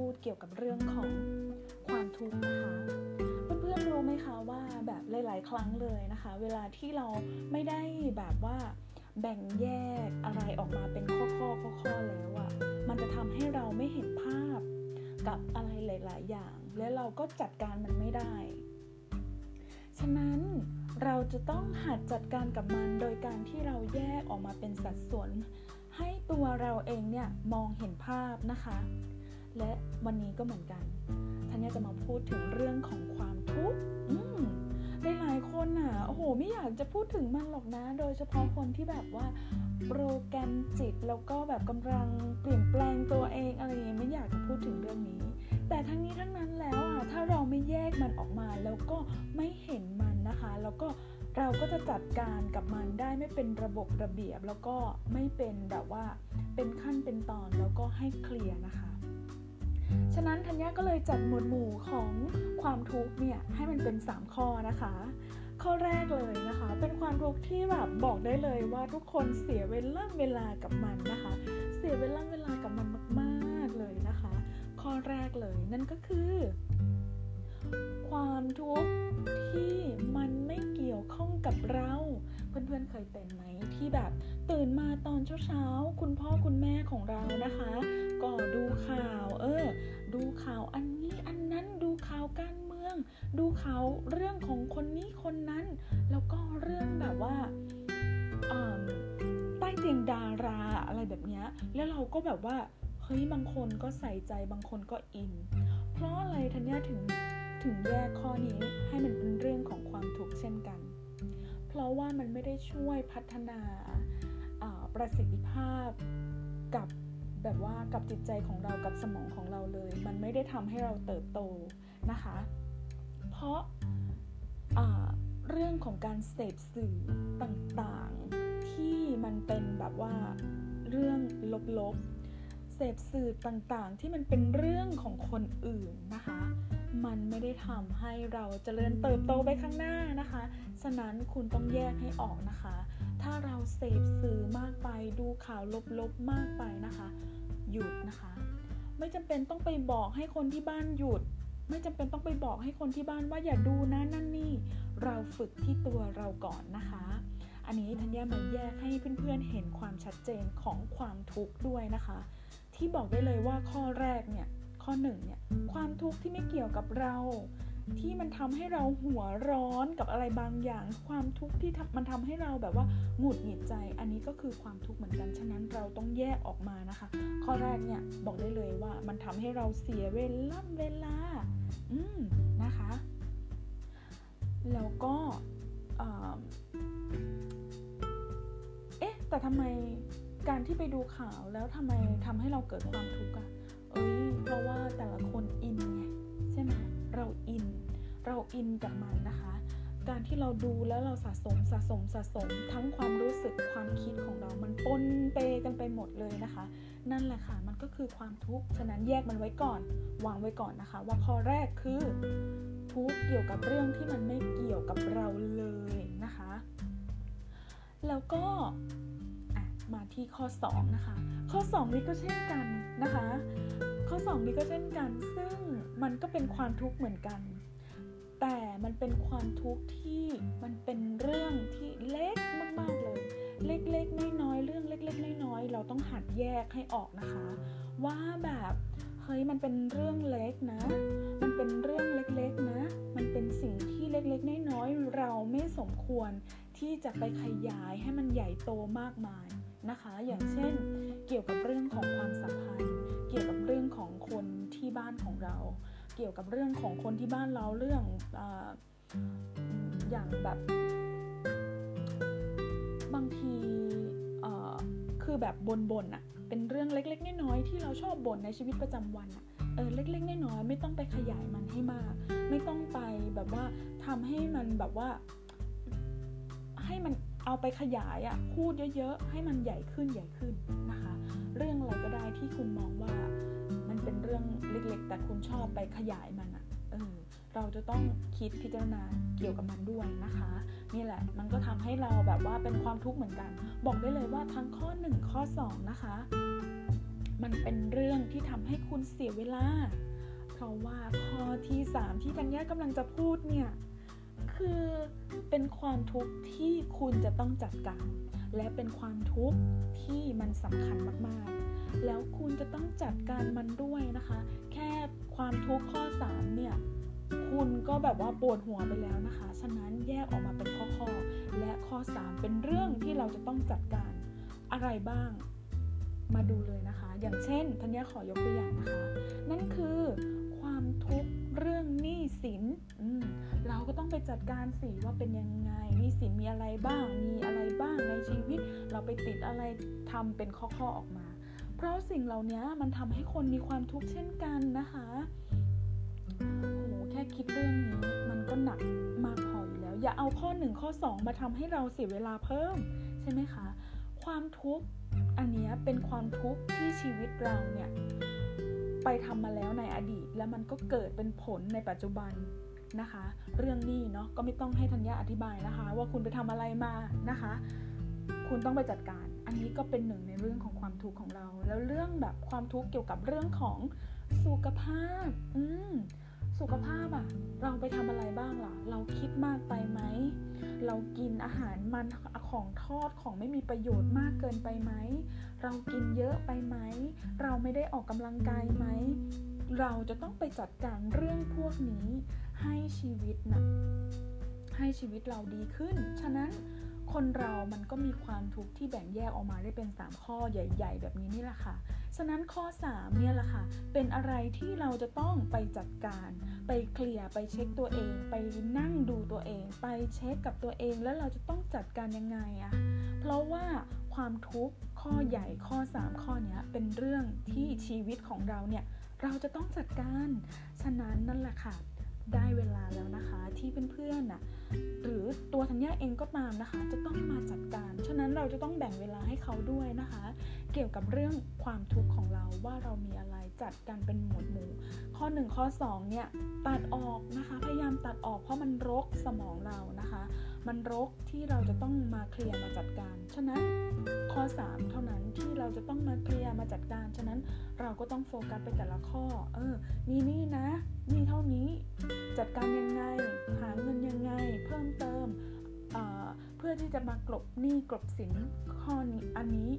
พูดเกี่ยวกับเรื่องของความทุกข์นะคะเพื่อนๆรู้ไหมคะว่าแบบหลาย ๆ ครั้งเลยนะคะ เวลาที่เราไม่ได้แบบว่าแบ่งแยกอะไรออกมาเป็นข้อข้อข้อข้อแล้วอะ่ะมันจะทำให้เราไม่เห็นภาพกับอะไรหลาย ๆ อย่าง และเราก็จัดการมันไม่ได้ ฉะนั้นเราจะต้องหัดจัดการกับมันโดยการที่เราแยกออกมาเป็นสัดส่วน ให้ตัวเราเองเนี่ยมองเห็นภาพนะคะ และวันนี้ก็เหมือนกันทันยาจะมาพูดถึงเรื่องของความทุกข์หลายคนอะ โอ้โห ไม่อยากจะพูดถึงมันหรอกนะ โดยเฉพาะคนที่แบบว่าโปรแกรมจิต แล้วก็แบบกำลังเปลี่ยนแปลงตัวเองอะไรอย่างเงี้ยไม่อยากจะพูดถึงเรื่องนี้ แต่ทั้งนี้ทั้งนั้นแล้วอะ ถ้าเราไม่แยกมันออกมา แล้วก็ไม่เห็นมันนะคะ แล้วก็ เราก็จะจัดการกับมันได้ไม่เป็นระบบระเบียบ แล้วก็ไม่เป็นแบบว่าเป็นขั้นเป็นตอนแล้วก็ให้เคลียร์นะคะ ฉะนั้นธัญญาก็เลยจัดหมวดหมู่ของความทุกข์เนี่ยให้มันเป็น 3 ข้อนะคะ ข้อแรกเลยนะคะ เป็นความทุกข์ที่แบบบอกได้เลยว่าทุกคนเสียเวลาเวลากับมันนะคะ เสียเวลาเวลากับมันมากๆเลยนะคะ ข้อแรกเลยนั่นก็คือ ความทุกข์ กับเรา เพื่อนๆเคยเป็นไหมที่แบบตื่นมาตอนเช้าๆคุณพ่อคุณแม่ของเรานะคะ ก็ดูข่าว เออ ดูข่าวอันนี้อันนั้นดูข่าวการเมือง ดูข่าวเรื่องของคนนี้คนนั้น แล้วก็เรื่องแบบว่าใต้เตียงดาราอะไรแบบนี้แล้วเราก็แบบว่าเฮ้ยบางคนก็ใส่ใจบางคนก็อิน เพราะอะไรทันยาถึงถึงแยกข้อนี้ให้มันเป็นเรื่องของความทุกข์เช่นกัน เพราะว่ามันไม่ได้ช่วยพัฒนาประสิทธิภาพกับแบบว่ากับจิตใจของเรากับสมองของเราเลย มันไม่ได้ทำให้เราเติบโตนะคะ เพราะเรื่องของการเสพสื่อต่างๆ ที่มันเป็นแบบว่าเรื่องลบๆเสพสื่อต่างๆ ที่มันเป็นเรื่องของคน ทำให้เราจเจริญเติบโตไปข้างหน้านะคะ ฉะนั้นคุณต้องแยกให้ออกนะคะ ถ้าเราเสพสื่อมากไปดูข่าวลบๆมากไปนะคะ หยุดนะคะ ไม่จำเป็นต้องไปบอกให้คนที่บ้านหยุด ไม่จำเป็นต้องไปบอกให้คนที่บ้านว่าอย่าดูนะนั่นนี่ เราฝึกที่ตัวเราก่อนนะคะ อันนี้ธัญญามาแยกให้เพื่อนๆเห็นความชัดเจนของความทุกข์ด้วยนะคะ ที่บอกได้เลยว่าข้อแรกเนี่ย ข้อหนึ่งเนี่ยความทุกข์ที่ไม่เกี่ยวกับเรา ที่มันทำให้เราหัวร้อนกับอะไรบางอย่าง ความทุกข์ที่มันทำให้เราแบบว่าหงุดหงิดใจ อันนี้ก็คือความทุกข์เหมือนกันฉะนั้นเราต้องแยกออกมานะคะ ข้อแรกเนี่ยบอกได้เลยว่ามันทำให้เราเสียเวลาเวลา อืมนะคะ แล้วก็เอ๊ะแต่ทำไมการที่ไปดูข่าวแล้วทำไมทำให้เราเกิดความทุกข์อะ อินกับมันนะคะ การที่เราดูแล้วเราสะสมสะสมสะสมทั้งความรู้สึกความคิดของเรา มันปนเปกันไปหมดเลยนะคะ นั่นแหละค่ะมันก็คือความทุกข์ ฉะนั้นแยกมันไว้ก่อน วางไว้ก่อนนะคะ ว่าข้อแรกคือทุกข์เกี่ยวกับเรื่องที่มันไม่เกี่ยวกับเราเลยนะคะ แล้วก็มาที่ข้อ 2 นะคะ ข้อ 2 นี้ก็เช่นกันนะคะ ข้อ 2 นี้ก็เช่นกัน ซึ่งมันก็เป็นความทุกข์เหมือนกัน แต่มันเป็นความทุกข์ที่มันเป็นเรื่องที่เล็กมากๆเลย เล็กๆน้อยๆเรื่องเล็กๆน้อยๆเราต้องหัดแยกให้ออกนะคะ ว่าแบบเฮ้ยมันเป็นเรื่องเล็กนะ มันเป็นเรื่องเล็กๆนะ มันเป็นสิ่งที่เล็กๆน้อยๆเราไม่สมควรที่จะไปขยายให้มันใหญ่โตมากมายนะคะ อย่างเช่น เกี่ยวกับเรื่อง กี่ยวกับเรื่องของคนที่บ้านเราเรื่องออย่างแบบบางทีคือแบบบ่นๆอะเป็นเรื่องเล็ก ๆ น้อยๆที่เราชอบบ่นในชีวิตประจำวันอะเออเล็ก ๆ น้อยๆไม่ต้องไปขยายมันให้มาก ไม่ต้องไปแบบว่าทำให้มันแบบว่า ให้มันเอาไปขยายอะพูดเยอะ ๆ ให้มันใหญ่ขึ้นใหญ่ขึ้นนะคะ เรื่องอะไรก็ได้ที่คุณมองว่า เป็นเรื่องเล็กๆ แต่คุณชอบไปขยายมันอะเออเราจะต้องคิดพิจารณาเกี่ยวกับมันด้วยนะคะนี่แหละมันก็ทำให้เราแบบว่าเป็นความทุกข์เหมือนกัน บอกได้เลยว่าทั้งข้อ 1 ข้อ 2 นะคะ มันเป็นเรื่องที่ทำให้คุณเสียเวลา เพราะว่าข้อที่ 3 ที่ธัญญากำลังจะพูดเนี่ยคือเป็นความทุกข์ที่คุณจะต้องจัดการ และเป็นความทุกข์ที่มันสำคัญมากๆ แล้วคุณจะต้องจัดการมันด้วยนะคะ แค่ความทุกข์ข้อ 3 เนี่ย คุณก็แบบว่าปวดหัวไปแล้วนะคะ ฉะนั้นแยกออกมาเป็นข้อๆ และข้อ 3 เป็นเรื่องที่เราจะต้องจัดการอะไรบ้าง มาดูเลยนะคะ อย่างเช่นธัญญาขอยกตัวอย่างนะคะ จัดการสิว่าเป็นยังไงหนี้สินมีอะไรบ้าง มีอะไรบ้างในชีวิต เราไปติดอะไรทำเป็นข้อๆออกมา เพราะสิ่งเหล่านี้มันทำให้คนมีความทุกข์เช่นกันนะคะโหแค่คิดเรื่องนี้มันก็หนักมากพออยู่แล้ว อย่าเอาข้อ1ข้อ 2 มาทำให้เราเสียเวลาเพิ่ม ใช่ไหมคะ ความทุกข์อันนี้เป็นความทุกข์ที่ชีวิตเราเนี่ยไปทำมาแล้วในอดีต แล้วมันก็เกิดเป็นผลในปัจจุบัน นะคะ เรื่องนี้เนาะก็ไม่ต้องให้ธัญญาอธิบายนะคะ ว่าคุณไปทำอะไรมานะคะ คุณต้องไปจัดการ อันนี้ก็เป็นหนึ่งในเรื่องของความทุกข์ของเรา แล้วเรื่องแบบความทุกข์เกี่ยวกับเรื่องของสุขภาพ อืมสุขภาพอะเราไปทำอะไรบ้างล่ะ เราคิดมากไปไหม เรากินอาหารมันของทอดของไม่มีประโยชน์มากเกินไปไหม เรากินเยอะไปไหม เราไม่ได้ออกกำลังกายไหม เราจะต้องไปจัดการเรื่องพวกนี้ให้ชีวิตนะให้ชีวิตเราดีขึ้น ฉะนั้นคนเรามันก็มีความทุกข์ที่แบ่งแยกออกมาได้เป็น 3 ข้อใหญ่ ๆ แบบนี้นี่แหละค่ะ ฉะนั้นข้อ 3 เนี่ยแหละค่ะ เป็นอะไรที่เราจะต้องไปจัดการ ไปเคลียร์ ไปเช็คตัวเอง ไปนั่งดูตัวเอง ไปเช็คกับตัวเอง แล้วเราจะต้องจัดการยังไงอะเพราะว่าความทุกข์ข้อใหญ่ข้อ 3 ข้อนี้เป็นเรื่องที่ชีวิตของเราเนี่ย เราจะต้องจัดการ ฉะนั้นนั่นแหละค่ะ ได้เวลาแล้วนะคะที่เพื่อนๆน่ะหรือตัวธัญญาเองก็ตามนะคะ จะต้องมาจัดการ ฉะนั้นเราจะต้องแบ่งเวลาให้เขาด้วยนะคะ เกี่ยวกับเรื่องความทุกข์ของเราว่าเรามีอะไรจัดการเป็นหมวดหมู่ ข้อ 1 ข้อ 2 เนี่ยตัดออกนะคะ พยายามตัดออกเพราะมันรกสมองเรานะคะ มันรกที่เราจะต้องมาเคลียร์มาจัดการ ฉะนั้นข้อ 3 เท่านั้น จะต้องมาเคลียร์มาจัดการ ฉะนั้นเราก็ต้องโฟกัสไปแต่ละข้อ เออ มีนี่นะ นี่เท่านี้ จัดการยังไง หาเงินยังไง เพิ่มเติมเพื่อที่จะมากลบหนี้กลบสินข้อนี้อันนี้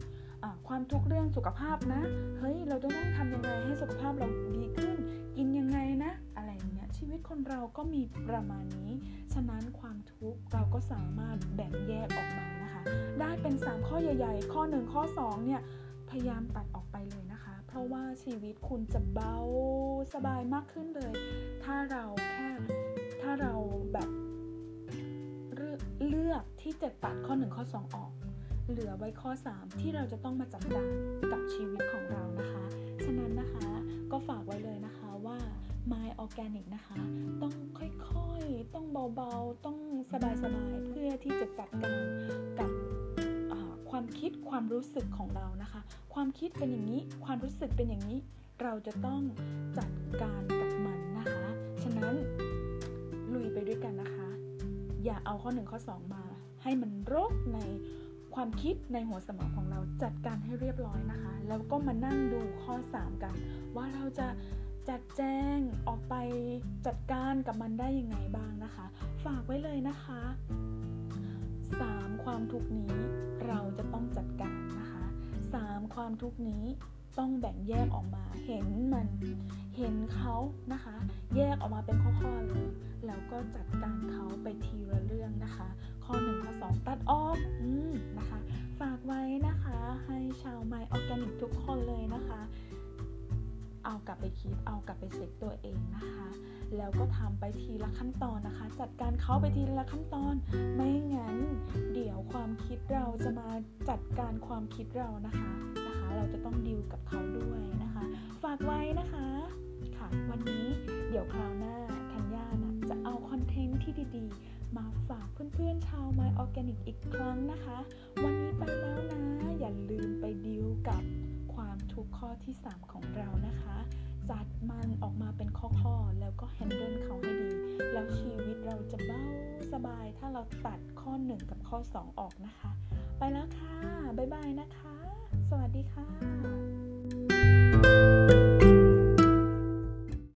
ความทุกข์เรื่องสุขภาพนะ เฮ้ย เราจะต้องทำยังไงให้สุขภาพเราดีขึ้น กินยังไงนะ อะไรเงี้ย ชีวิตคนเราก็มีประมาณนี้ ฉะนั้นความทุกข์เราก็สามารถแบ่งแยกออกมานะคะ ได้เป็น 3 ข้อใหญ่ ๆ ข้อ 1 ข้อ 2 เนี่ย พยายามตัดออกไปเลยนะคะ เพราะว่าชีวิตคุณจะเบาสบายมากขึ้นเลย ถ้าเราแค่ถ้าเราแบบเลือกที่จะตัดข้อ 1 ข้อ 2 ออก เหลือไว้ข้อ 3 ที่เราจะต้องมาจัดการกับชีวิตของเรานะคะ ฉะนั้นนะคะก็ฝากไว้เลยนะคะว่า My Organic นะคะ ต้องค่อยๆ ต้องเบาๆ ต้องสบายๆ เพื่อที่จะจัดการกับ ดความรู้สึกของเรานะคะ ความคิดเป็นอย่างนี้ ความรู้สึกเป็นอย่างนี้ เราจะต้องจัดการกับมันนะคะ ฉะนั้นลุยไปด้วยกันนะคะ อย่าเอาข้อ1ข้อ 2 มา ให้มันรกในความคิดในหัวสมองของเราจัดการให้เรียบร้อยนะคะ แล้วก็มานั่งดูข้อ 3 กัน ว่าเราจะจัดแจงออกไปจัดการกับมันได้ยังไงบ้างนะคะ ฝากไว้เลยนะคะ 3 ความทุกนี้ เราจะต้องจัดการนะคะ 3 ความทุกนี้ต้องแบ่งแยกออกมาเห็นมันเห็นเขานะคะ แยกออกมาเป็นข้อๆเลยแล้วก็จัดการเขาไปทีละเรื่องนะคะ ข้อ1ข้อ2ตัดออกอืมนะคะ ฝากไว้นะคะ ให้ชาวไมออร์แกนิกทุกคนเลยนะคะ เอากลับไปคิดเอากลับไปเช็คตัวเองนะคะ แล้วก็ทำไปทีละขั้นตอนนะคะ จัดการเขาไปทีละขั้นตอน ไม่งั้น เราจะมาจัดการความคิดเรานะคะนะคะ เราจะต้องดิวกับเขาด้วยนะคะ ฝากไว้นะคะค่ะ วันนี้เดี๋ยวคราวหน้าธัญญานะจะเอาคอนเทนต์ที่ดีๆ มาฝากเพื่อนๆชาว My Organic อีกครั้งนะคะ วันนี้ไปแล้วนะ อย่าลืมไปดิวกับ ทุกข้อที่ 3 ของเรานะคะ จัดมันออกมาเป็นข้อๆ แล้วก็แฮนเดิลเขาให้ดี แล้วชีวิตเราจะเบาสบายถ้าเราตัดข้อ 1 กับข้อ 2 ออกนะคะ ไปแล้วค่ะ บ๊ายบายนะคะ สวัสดีค่ะ